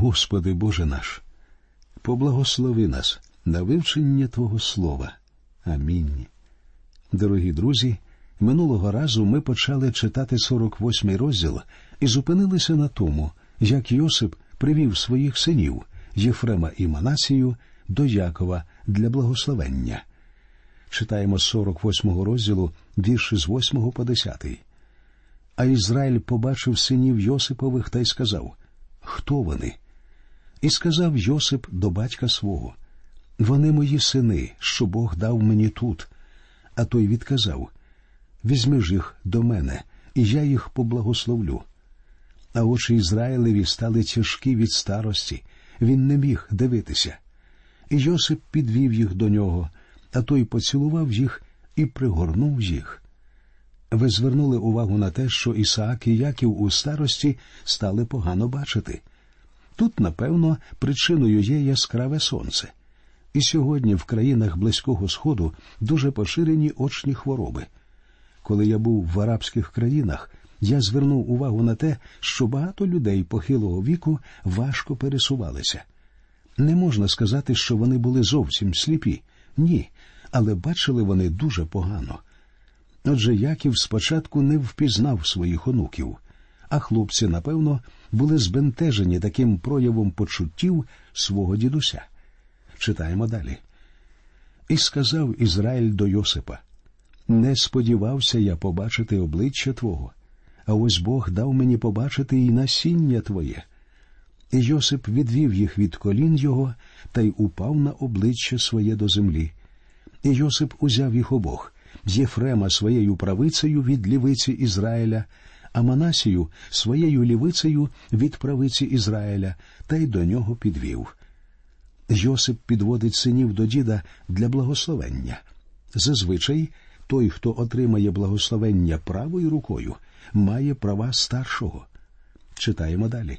Господи Боже наш, поблагослови нас на вивчення Твого Слова. Амінь. Дорогі друзі, минулого разу ми почали читати 48-й розділ і зупинилися на тому, як Йосип привів своїх синів Єфрема і Манасію до Якова для благословення. Читаємо з 48-го розділу вірші з 8 по 10. А Ізраїль побачив синів Йосипових та й сказав Хто вони? І сказав Йосип до батька свого Вони мої сини, що Бог дав мені тут. А той відказав Візьми ж їх до мене, і я їх поблагословлю. А очі Ізраїлеві стали тяжкі від старості, він не міг дивитися. І Йосип підвів їх до нього, а той поцілував їх і пригорнув їх. Ви звернули увагу на те, що Ісаак і Яків у старості стали погано бачити. Тут, напевно, причиною є яскраве сонце. І сьогодні в країнах Близького Сходу дуже поширені очні хвороби. Коли я був в арабських країнах, я звернув увагу на те, що багато людей похилого віку важко пересувалися. Не можна сказати, що вони були зовсім сліпі, ні, але бачили вони дуже погано. Отже, Яків спочатку не впізнав своїх онуків, а хлопці, напевно, були збентежені таким проявом почуттів свого дідуся. Читаємо далі. І сказав Ізраїль до Йосипа: Не сподівався я побачити обличчя Твого, а ось Бог дав мені побачити і насіння Твоє. І Йосип відвів їх від колін його та й упав на обличчя своє до землі. І Йосип узяв їх обох Єфрема своєю правицею від лівиці Ізраїля, а Манасію своєю лівицею від правиці Ізраїля, та й до нього підвів. Йосип підводить синів до діда для благословення. Зазвичай той, хто отримає благословення правою рукою, має права старшого. Читаємо далі.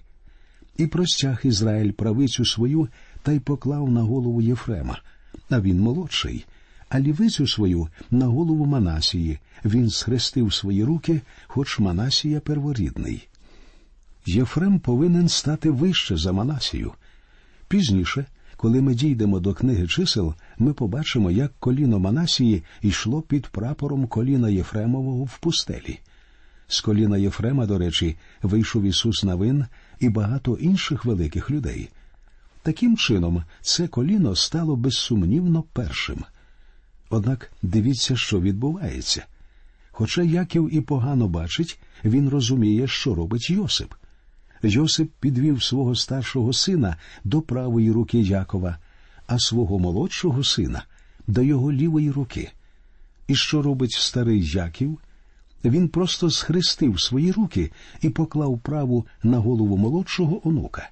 І простяг Ізраїль правицю свою та й поклав на голову Єфрема, а він молодший, а лівицю свою на голову Манасії. Він схрестив свої руки, хоч Манасія перворідний. Єфрем повинен стати вище за Манасію. Пізніше, коли ми дійдемо до книги чисел, ми побачимо, як коліно Манасії йшло під прапором коліна Єфремового в пустелі. З коліна Єфрема, до речі, вийшов Ісус Навин і багато інших великих людей. Таким чином, це коліно стало безсумнівно першим. Однак дивіться, що відбувається. Хоча Яків і погано бачить, він розуміє, що робить Йосип. Йосип підвів свого старшого сина до правої руки Якова, а свого молодшого сина до його лівої руки. І що робить старий Яків? Він просто схрестив свої руки і поклав праву на голову молодшого онука.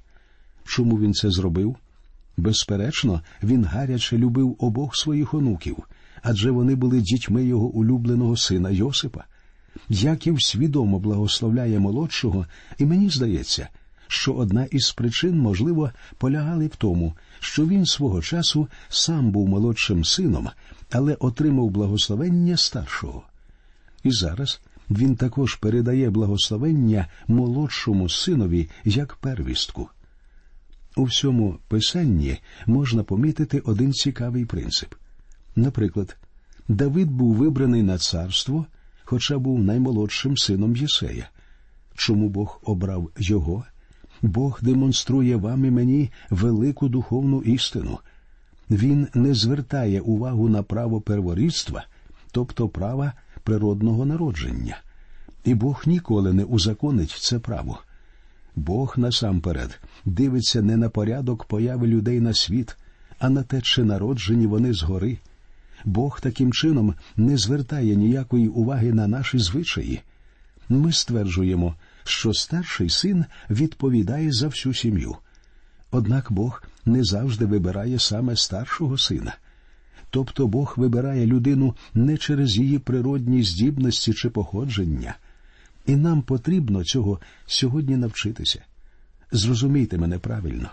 Чому він це зробив? Безперечно, він гаряче любив обох своїх онуків, адже вони були дітьми його улюбленого сина Йосипа. Яків свідомо благословляє молодшого, і мені здається, що одна із причин, можливо, полягали в тому, що він свого часу сам був молодшим сином, але отримав благословення старшого. І зараз він також передає благословення молодшому синові як первістку. У всьому писанні можна помітити один цікавий принцип. Наприклад, Давид був вибраний на царство, хоча був наймолодшим сином Єсея. Чому Бог обрав його? Бог демонструє вам і мені велику духовну істину. Він не звертає увагу на право перворідства, тобто права природного народження. І Бог ніколи не узаконить це право. Бог насамперед дивиться не на порядок появи людей на світ, а на те, чи народжені вони згори. Бог таким чином не звертає ніякої уваги на наші звичаї. Ми стверджуємо, що старший син відповідає за всю сім'ю. Однак Бог не завжди вибирає саме старшого сина. Тобто Бог вибирає людину не через її природні здібності чи походження, і нам потрібно цього сьогодні навчитися. Зрозумійте мене правильно.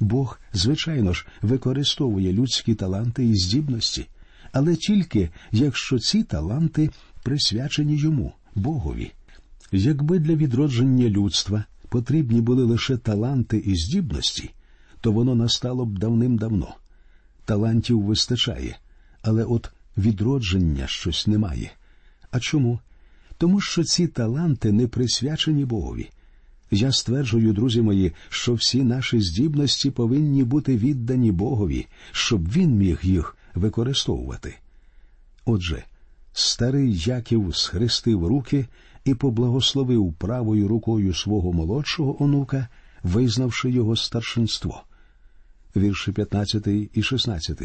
Бог, звичайно ж, використовує людські таланти і здібності, але тільки якщо ці таланти присвячені йому, Богові. Якби для відродження людства потрібні були лише таланти і здібності, то воно настало б давним-давно. Талантів вистачає, але от відродження щось немає. А чому? Тому що ці таланти не присвячені Богові. Я стверджую, друзі мої, що всі наші здібності повинні бути віддані Богові, щоб він міг їх використовувати. Отже, старий Яків схрестив руки і поблагословив правою рукою свого молодшого онука, визнавши його старшинство. Вірші 15 і 16.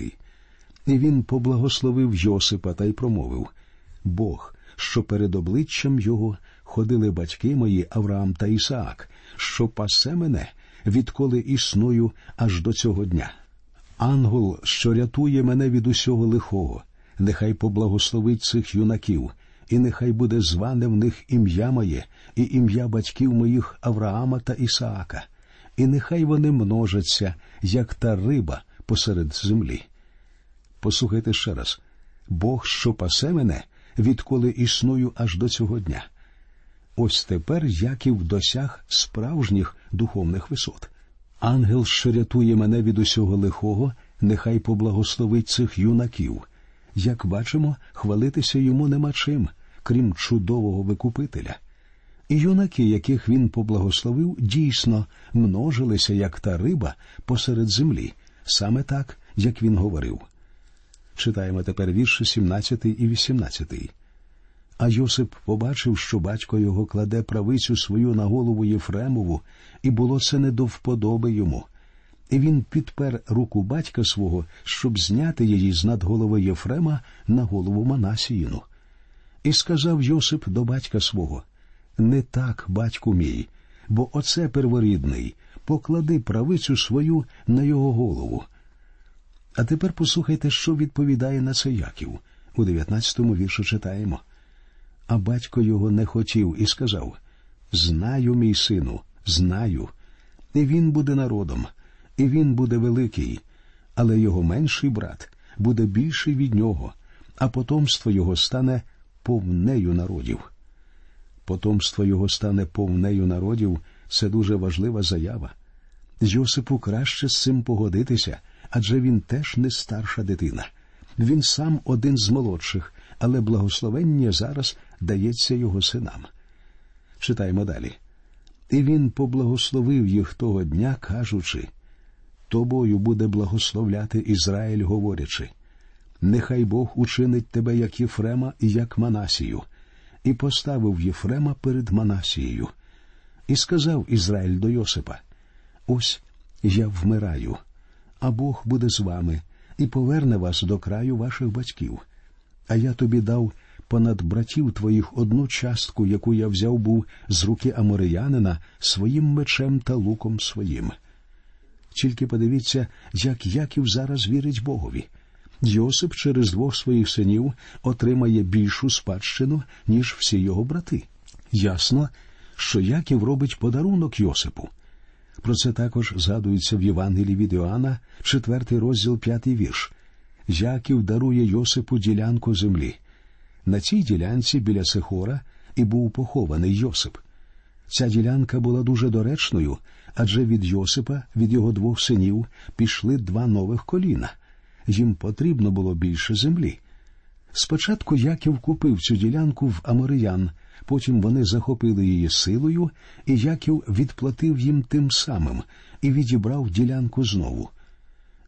І він поблагословив Йосипа та й промовив Бог, що перед обличчям його ходили батьки мої Авраам та Ісаак, що пасе мене, відколи існую аж до цього дня. Ангел, що рятує мене від усього лихого, нехай поблагословить цих юнаків, і нехай буде зване в них ім'я моє і ім'я батьків моїх Авраама та Ісаака, і нехай вони множаться, як та риба посеред землі. Послухайте ще раз Бог, що пасе мене, відколи існую аж до цього дня. Ось тепер Яків досяг справжніх духовних висот. Ангел, що мене від усього лихого, нехай поблагословить цих юнаків. Як бачимо, хвалитися йому нема чим, крім чудового викупителя. І юнаки, яких він поблагословив, дійсно множилися, як та риба посеред землі, саме так, як він говорив. Читаємо тепер вірші 17 і 18. А Йосип побачив, що батько його кладе правицю свою на голову Єфремову, і було це не до вподоби йому. І він підпер руку батька свого, щоб зняти її з над голови Єфрема на голову Манасіїну. І сказав Йосип до батька свого Не так, батьку мій, бо оце перворідний, поклади правицю свою на його голову. А тепер послухайте, що відповідає на це Яків. У 19-му віршу читаємо. А батько його не хотів і сказав Знаю, мій сину, знаю. І він буде народом, і він буде великий, але його менший брат буде більший від нього, а потомство його стане повнею народів. Потомство його стане повнею народів це дуже важлива заява. Йосипу краще з цим погодитися, адже він теж не старша дитина. Він сам один з молодших, але благословення зараз дається його синам. Читаємо далі. І він поблагословив їх того дня, кажучи Тобою буде благословляти Ізраїль, говорячи Нехай Бог учинить тебе, як Єфрема і як Манасію, і поставив Єфрема перед Манасією. І сказав Ізраїль до Йосипа: Ось я вмираю, а Бог буде з вами і поверне вас до краю ваших батьків. А я тобі дав понад братів твоїх одну частку, яку я взяв був з руки Амореянина своїм мечем та луком своїм. Тільки подивіться, як Яків зараз вірить Богові. Йосип через двох своїх синів отримає більшу спадщину, ніж всі його брати. Ясно, що Яків робить подарунок Йосипу. Про це також згадується в Євангелії від Іоанна, четвертий розділ, п'ятий вірш. Яків дарує Йосипу ділянку землі. На цій ділянці біля Сихора і був похований Йосип. Ця ділянка була дуже доречною, адже від Йосипа, від його двох синів, пішли два нових коліна. Їм потрібно було більше землі. Спочатку Яків купив цю ділянку в Амориян, потім вони захопили її силою, і Яків відплатив їм тим самим і відібрав ділянку знову.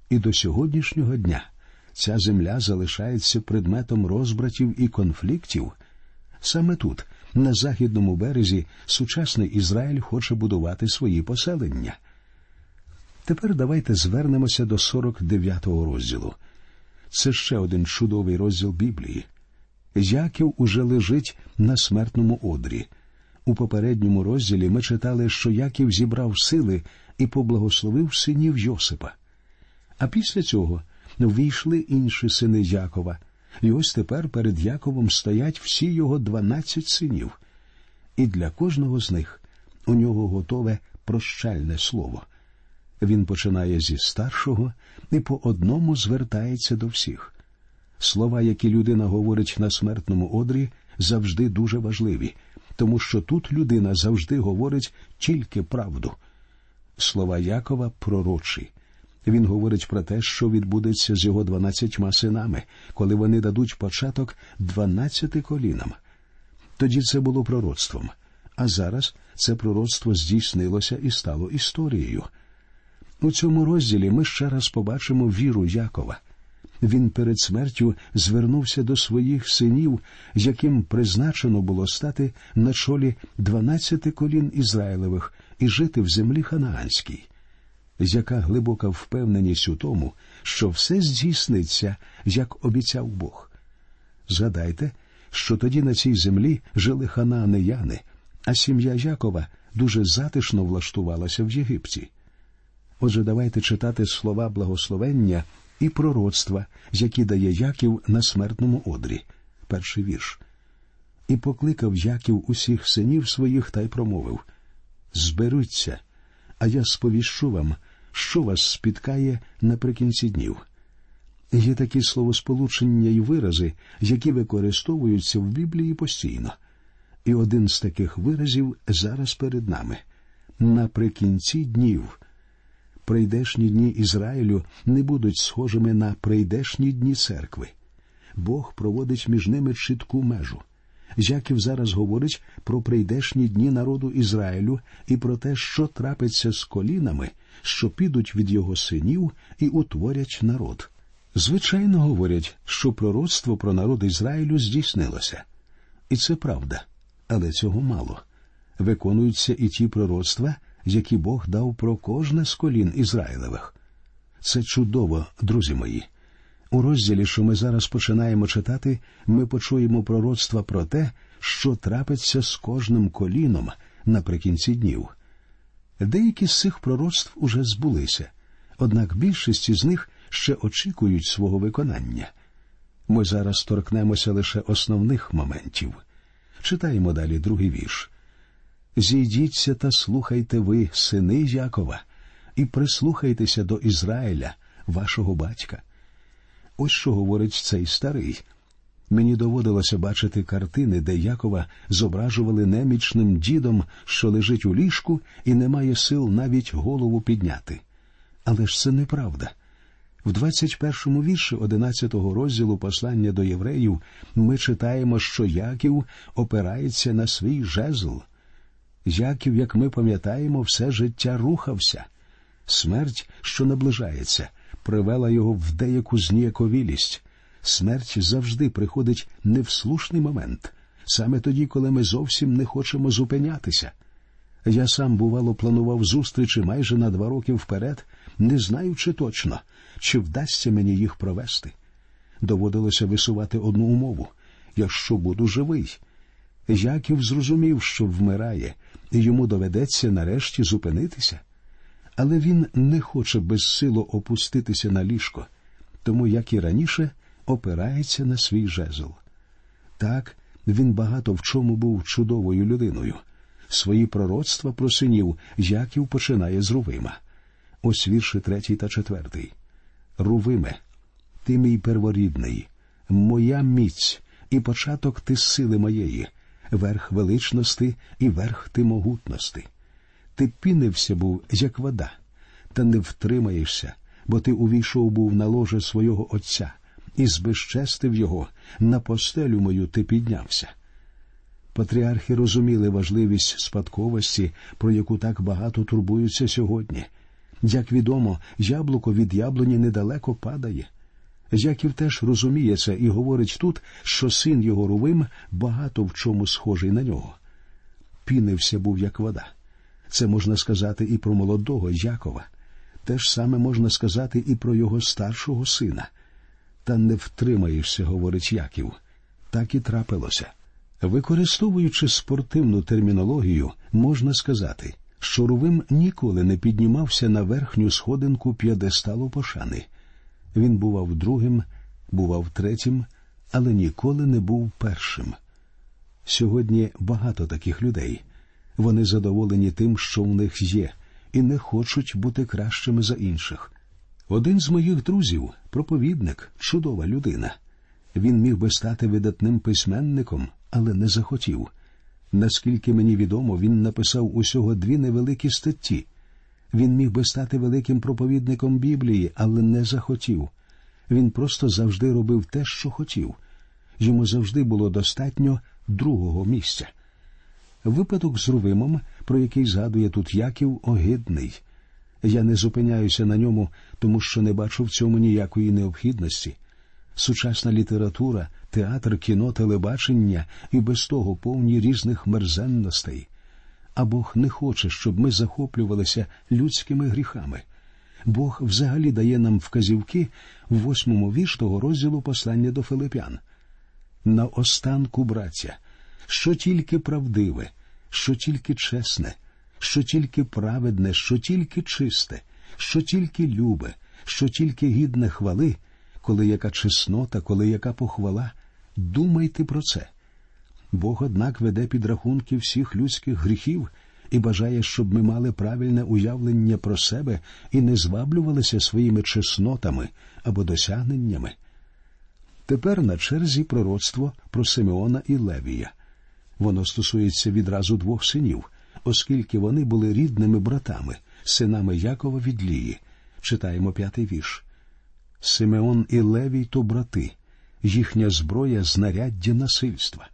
І до сьогоднішнього дня ця земля залишається предметом розбратів і конфліктів. Саме тут, на західному березі, сучасний Ізраїль хоче будувати свої поселення. Тепер давайте звернемося до 49-го розділу. Це ще один чудовий розділ Біблії. Яків уже лежить на смертному одрі. У попередньому розділі ми читали, що Яків зібрав сили і поблагословив синів Йосипа. А після цього ввійшли інші сини Якова, і ось тепер перед Яковом стоять всі його дванадцять синів, і для кожного з них у нього готове прощальне слово. Він починає зі старшого і по одному звертається до всіх. Слова, які людина говорить на смертному одрі, завжди дуже важливі, тому що тут людина завжди говорить тільки правду. Слова Якова пророчі. Він говорить про те, що відбудеться з його дванадцятьма синами, коли вони дадуть початок дванадцяти колінам. Тоді це було пророцтвом, а зараз це пророцтво здійснилося і стало історією. У цьому розділі ми ще раз побачимо віру Якова. Він перед смертю звернувся до своїх синів, яким призначено було стати на чолі дванадцяти колін Ізраїлевих і жити в землі ханаанській. Яка глибока впевненість у тому, що все здійсниться, як обіцяв Бог. Згадайте, що тоді на цій землі жили ханаанеяни, а сім'я Якова дуже затишно влаштувалася в Єгипті. Отже, давайте читати слова благословення і пророцтва, які дає Яків на смертному одрі. Перший вірш. І покликав Яків усіх синів своїх та й промовив Зберуться, а я сповіщу вам, що вас спіткає наприкінці днів. Є такі словосполучення і вирази, які використовуються в Біблії постійно. І один з таких виразів зараз перед нами наприкінці днів прийдешні дні Ізраїлю не будуть схожими на прийдешні дні церкви. Бог проводить між ними чітку межу. Яків зараз говорить про прийдешні дні народу Ізраїлю і про те, що трапиться з колінами, що підуть від його синів і утворять народ. Звичайно, говорять, що пророцтво про народ Ізраїлю здійснилося. І це правда, але цього мало. Виконуються і ті пророцтва, які Бог дав про кожне з колін Ізраїлевих. Це чудово, друзі мої. У розділі, що ми зараз починаємо читати, ми почуємо пророцтва про те, що трапиться з кожним коліном наприкінці днів. Деякі з цих пророцтв уже збулися, однак більшість із них ще очікують свого виконання. Ми зараз торкнемося лише основних моментів. Читаємо далі другий вірш зійдіться та слухайте ви, сини Якова, і прислухайтеся до Ізраїля, вашого батька. Ось що говорить цей старий. Мені доводилося бачити картини, де Якова зображували немічним дідом, що лежить у ліжку і не має сил навіть голову підняти. Але ж це неправда. В 21-му вірші 11-го розділу послання до євреїв ми читаємо, що Яків опирається на свій жезл. Яків, як ми пам'ятаємо, все життя рухався. Смерть, що наближається, привела його в деяку зніяковілість. Смерть завжди приходить не в слушний момент, саме тоді, коли ми зовсім не хочемо зупинятися. Я сам, бувало, планував зустрічі майже на два роки вперед, не знаючи точно, чи вдасться мені їх провести. Доводилося висувати одну умову якщо буду живий. Яків зрозумів, що вмирає, і йому доведеться нарешті зупинитися. Але він не хоче безсило опуститися на ліжко, тому, як і раніше, опирається на свій жезл. Так, він багато в чому був чудовою людиною. Свої пророцтва про синів Яків починає з Рувима. Ось вірші третій та четвертий. Рувиме, ти мій перворідний, моя міць і початок ти сили моєї верх величності і верх ти могутності. Ти пінився був, як вода, та не втримаєшся, бо ти увійшов був на ложе свого Отця і збезчестив його, на постелю мою ти піднявся. Патріархи розуміли важливість спадковості, про яку так багато турбуються сьогодні. Як відомо, яблуко від яблуні недалеко падає. Яків теж розуміє це і говорить тут, що син його Рувим багато в чому схожий на нього. Пінився був, як вода. Це можна сказати і про молодого Якова. Те ж саме можна сказати і про його старшого сина. Та не втримаєшся, говорить Яків. Так і трапилося. Використовуючи спортивну термінологію, можна сказати, що Рувим ніколи не піднімався на верхню сходинку п'єдесталу пошани. Він бував другим, бував третім, але ніколи не був першим. Сьогодні багато таких людей. Вони задоволені тим, що в них є, і не хочуть бути кращими за інших. Один з моїх друзів, проповідник, чудова людина. Він міг би стати видатним письменником, але не захотів. Наскільки мені відомо, він написав усього дві невеликі статті. Він міг би стати великим проповідником Біблії, але не захотів. Він просто завжди робив те, що хотів. Йому завжди було достатньо другого місця. Випадок з Рувимом, про який згадує тут Яків, огидний. Я не зупиняюся на ньому, тому що не бачу в цьому ніякої необхідності. Сучасна література, театр, кіно, телебачення і без того повні різних мерзенностей. А Бог не хоче, щоб ми захоплювалися людськими гріхами. Бог взагалі дає нам вказівки в восьмому вірш того розділу послання до Филипян. На останку, браття, що тільки правдиве, що тільки чесне, що тільки праведне, що тільки чисте, що тільки любе, що тільки гідне хвали, коли яка чеснота, коли яка похвала, думайте про це. Бог, однак, веде підрахунки всіх людських гріхів і бажає, щоб ми мали правильне уявлення про себе і не зваблювалися своїми чеснотами або досягненнями. Тепер на черзі пророцтво про Симеона і Левія. Воно стосується відразу двох синів, оскільки вони були рідними братами, синами Якова від Лії. Читаємо п'ятий вірш. Симеон і Левій то брати, їхня зброя знаряддя насильства.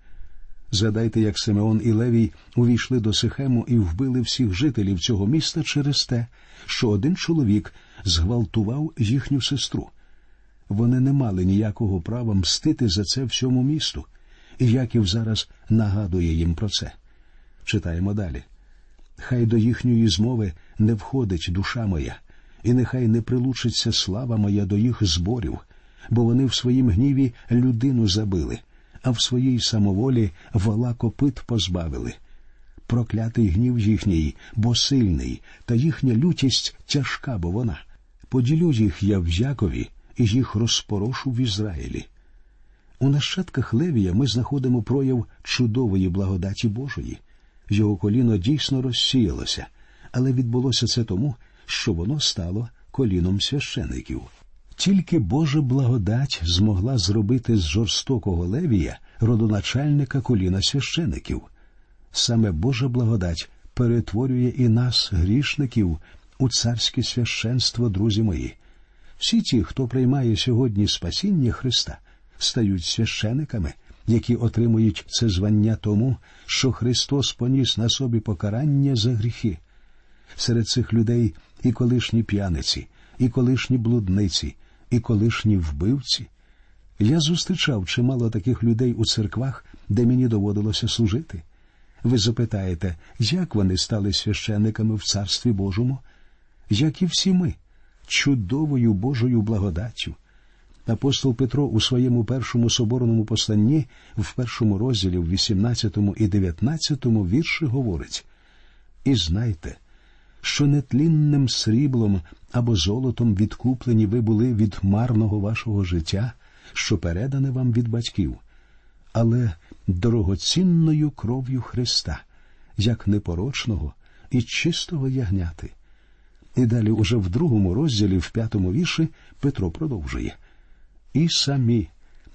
Згадайте, як Симеон і Левій увійшли до Сихему і вбили всіх жителів цього міста через те, що один чоловік зґвалтував їхню сестру. Вони не мали ніякого права мстити за це всьому місту, Яків зараз нагадує їм про це. Читаємо далі. Хай до їхньої змови не входить душа моя, і нехай не прилучиться слава моя до їх зборів, бо вони в своїм гніві людину забили а в своїй самоволі вала копит позбавили. Проклятий гнів їхній, бо сильний, та їхня лютість тяжка, бо вона. Поділю їх я в Якові і їх розпорошу в Ізраїлі. У нащадках Левія ми знаходимо прояв чудової благодаті Божої. Його коліно дійсно розсіялося, але відбулося це тому, що воно стало коліном священиків. Тільки Божа благодать змогла зробити з жорстокого левія родоначальника коліна священиків. Саме Божа благодать перетворює і нас, грішників, у царське священство, друзі мої. Всі ті, хто приймає сьогодні спасіння Христа, стають священиками, які отримують це звання тому, що Христос поніс на собі покарання за гріхи. Серед цих людей і колишні п'яниці, і колишні блудниці і колишні вбивці. Я зустрічав чимало таких людей у церквах, де мені доводилося служити. Ви запитаєте, як вони стали священниками в Царстві Божому? Як і всі ми, чудовою Божою благодаттю. Апостол Петро у своєму першому соборному посланні в першому розділі, в 18 і 19 вірші говорить І знайте, що нетлінним сріблом або золотом відкуплені ви були від марного вашого життя, що передане вам від батьків, але дорогоцінною кров'ю Христа, як непорочного і чистого ягняти. І далі, уже в другому розділі, в п'ятому вірші, Петро продовжує І самі,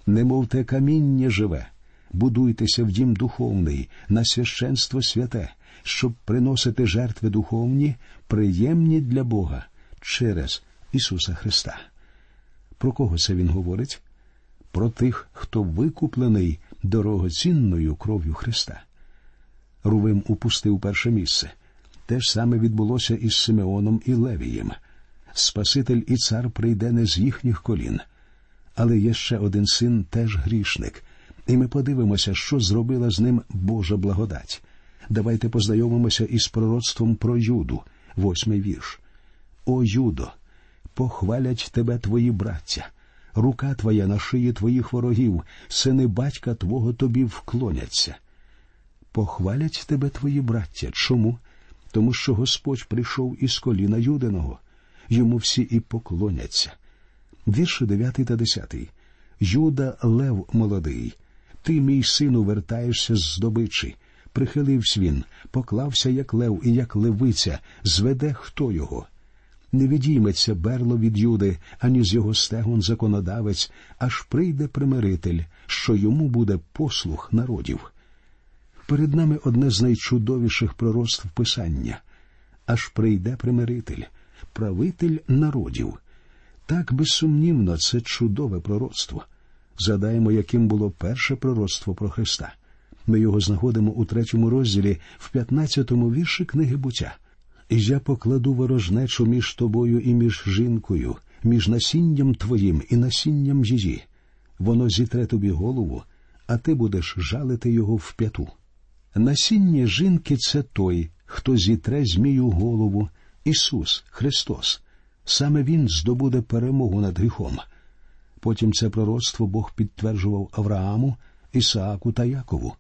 немов те каміння живе, будуйтеся в дім духовний, на священство святе, щоб приносити жертви духовні, приємні для Бога через Ісуса Христа. Про кого це Він говорить? Про тих, хто викуплений дорогоцінною кров'ю Христа. Рувим упустив перше місце. Те ж саме відбулося із Симеоном і Левієм. Спаситель і цар прийде не з їхніх колін. Але є ще один син теж грішник, і ми подивимося, що зробила з ним Божа благодать. Давайте познайомимося із пророцтвом про Юду, восьмий вірш. О Юдо, похвалять тебе твої браття, рука твоя на шиї твоїх ворогів, сини батька твого тобі вклоняться. Похвалять тебе твої браття. Чому? Тому що Господь прийшов із коліна Юдиного, йому всі і поклоняться. Вірші 9 та 10. Юда Лев молодий, ти, мій сину, вертаєшся з здобичі. Прихилився він, поклався, як лев і як левиця, зведе хто його. Не відійметься берло від юди, ані з його стегон законодавець, аж прийде примиритель, що йому буде послух народів. Перед нами одне з найчудовіших пророцтв Писання аж прийде примиритель, правитель народів. Так безсумнівно, це чудове пророцтво. Задаємо, яким було перше пророцтво про Христа. Ми його знаходимо у третьому розділі в п'ятнадцятому вірші книги буття. І я покладу ворожнечу між тобою і між жінкою, між насінням твоїм і насінням її. Воно зітре тобі голову, а ти будеш жалити його в п'яту. Насіння жінки це той, хто зітре змію голову, Ісус Христос. Саме Він здобуде перемогу над гріхом. Потім це пророцтво Бог підтверджував Аврааму, Ісааку та Якову.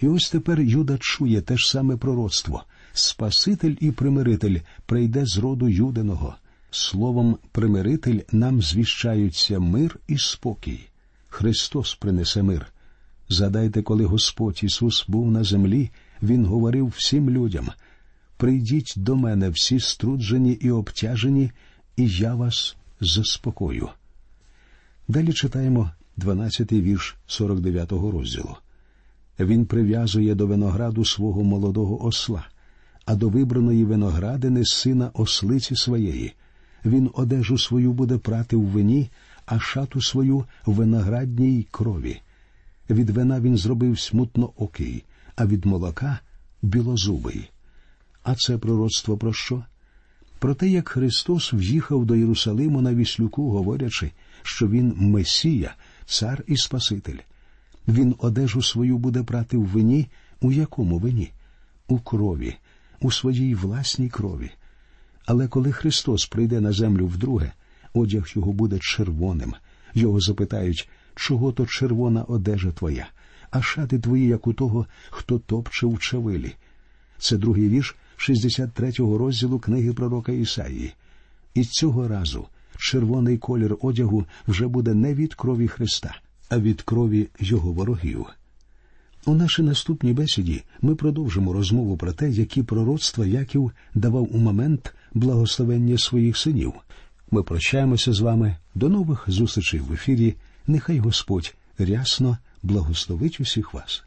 І ось тепер Юда чує те ж саме пророцтво Спаситель і примиритель прийде з роду Юдиного. Словом, примиритель нам звіщаються мир і спокій. Христос принесе мир. Задайте, коли Господь Ісус був на землі, Він говорив всім людям Прийдіть до мене всі струджені і обтяжені, і я вас заспокою. Далі читаємо 12-й вірш 49-го розділу. Він прив'язує до винограду свого молодого осла, а до вибраної виноградини сина ослиці своєї. Він одежу свою буде прати в вині, а шату свою в виноградній крові. Від вина він зробив смутно окий, а від молока білозубий. А це пророцтво про що? Про те, як Христос в'їхав до Єрусалиму на віслюку, говорячи, що Він Месія, цар і Спаситель. Він одежу свою буде прати в вині, у якому вині? У крові, у своїй власній крові. Але коли Христос прийде на землю вдруге, одяг його буде червоним. Його запитають, чого то червона одежа твоя, а шати твої, як у того, хто топче в чавилі. Це другий вірш 63-го розділу книги пророка Ісаїї. І цього разу червоний колір одягу вже буде не від крові Христа, а від крові його ворогів. У нашій наступній бесіді ми продовжимо розмову про те, які пророцтва Яків давав у момент благословення своїх синів. Ми прощаємося з вами до нових зустрічей в ефірі. Нехай Господь рясно благословить усіх вас.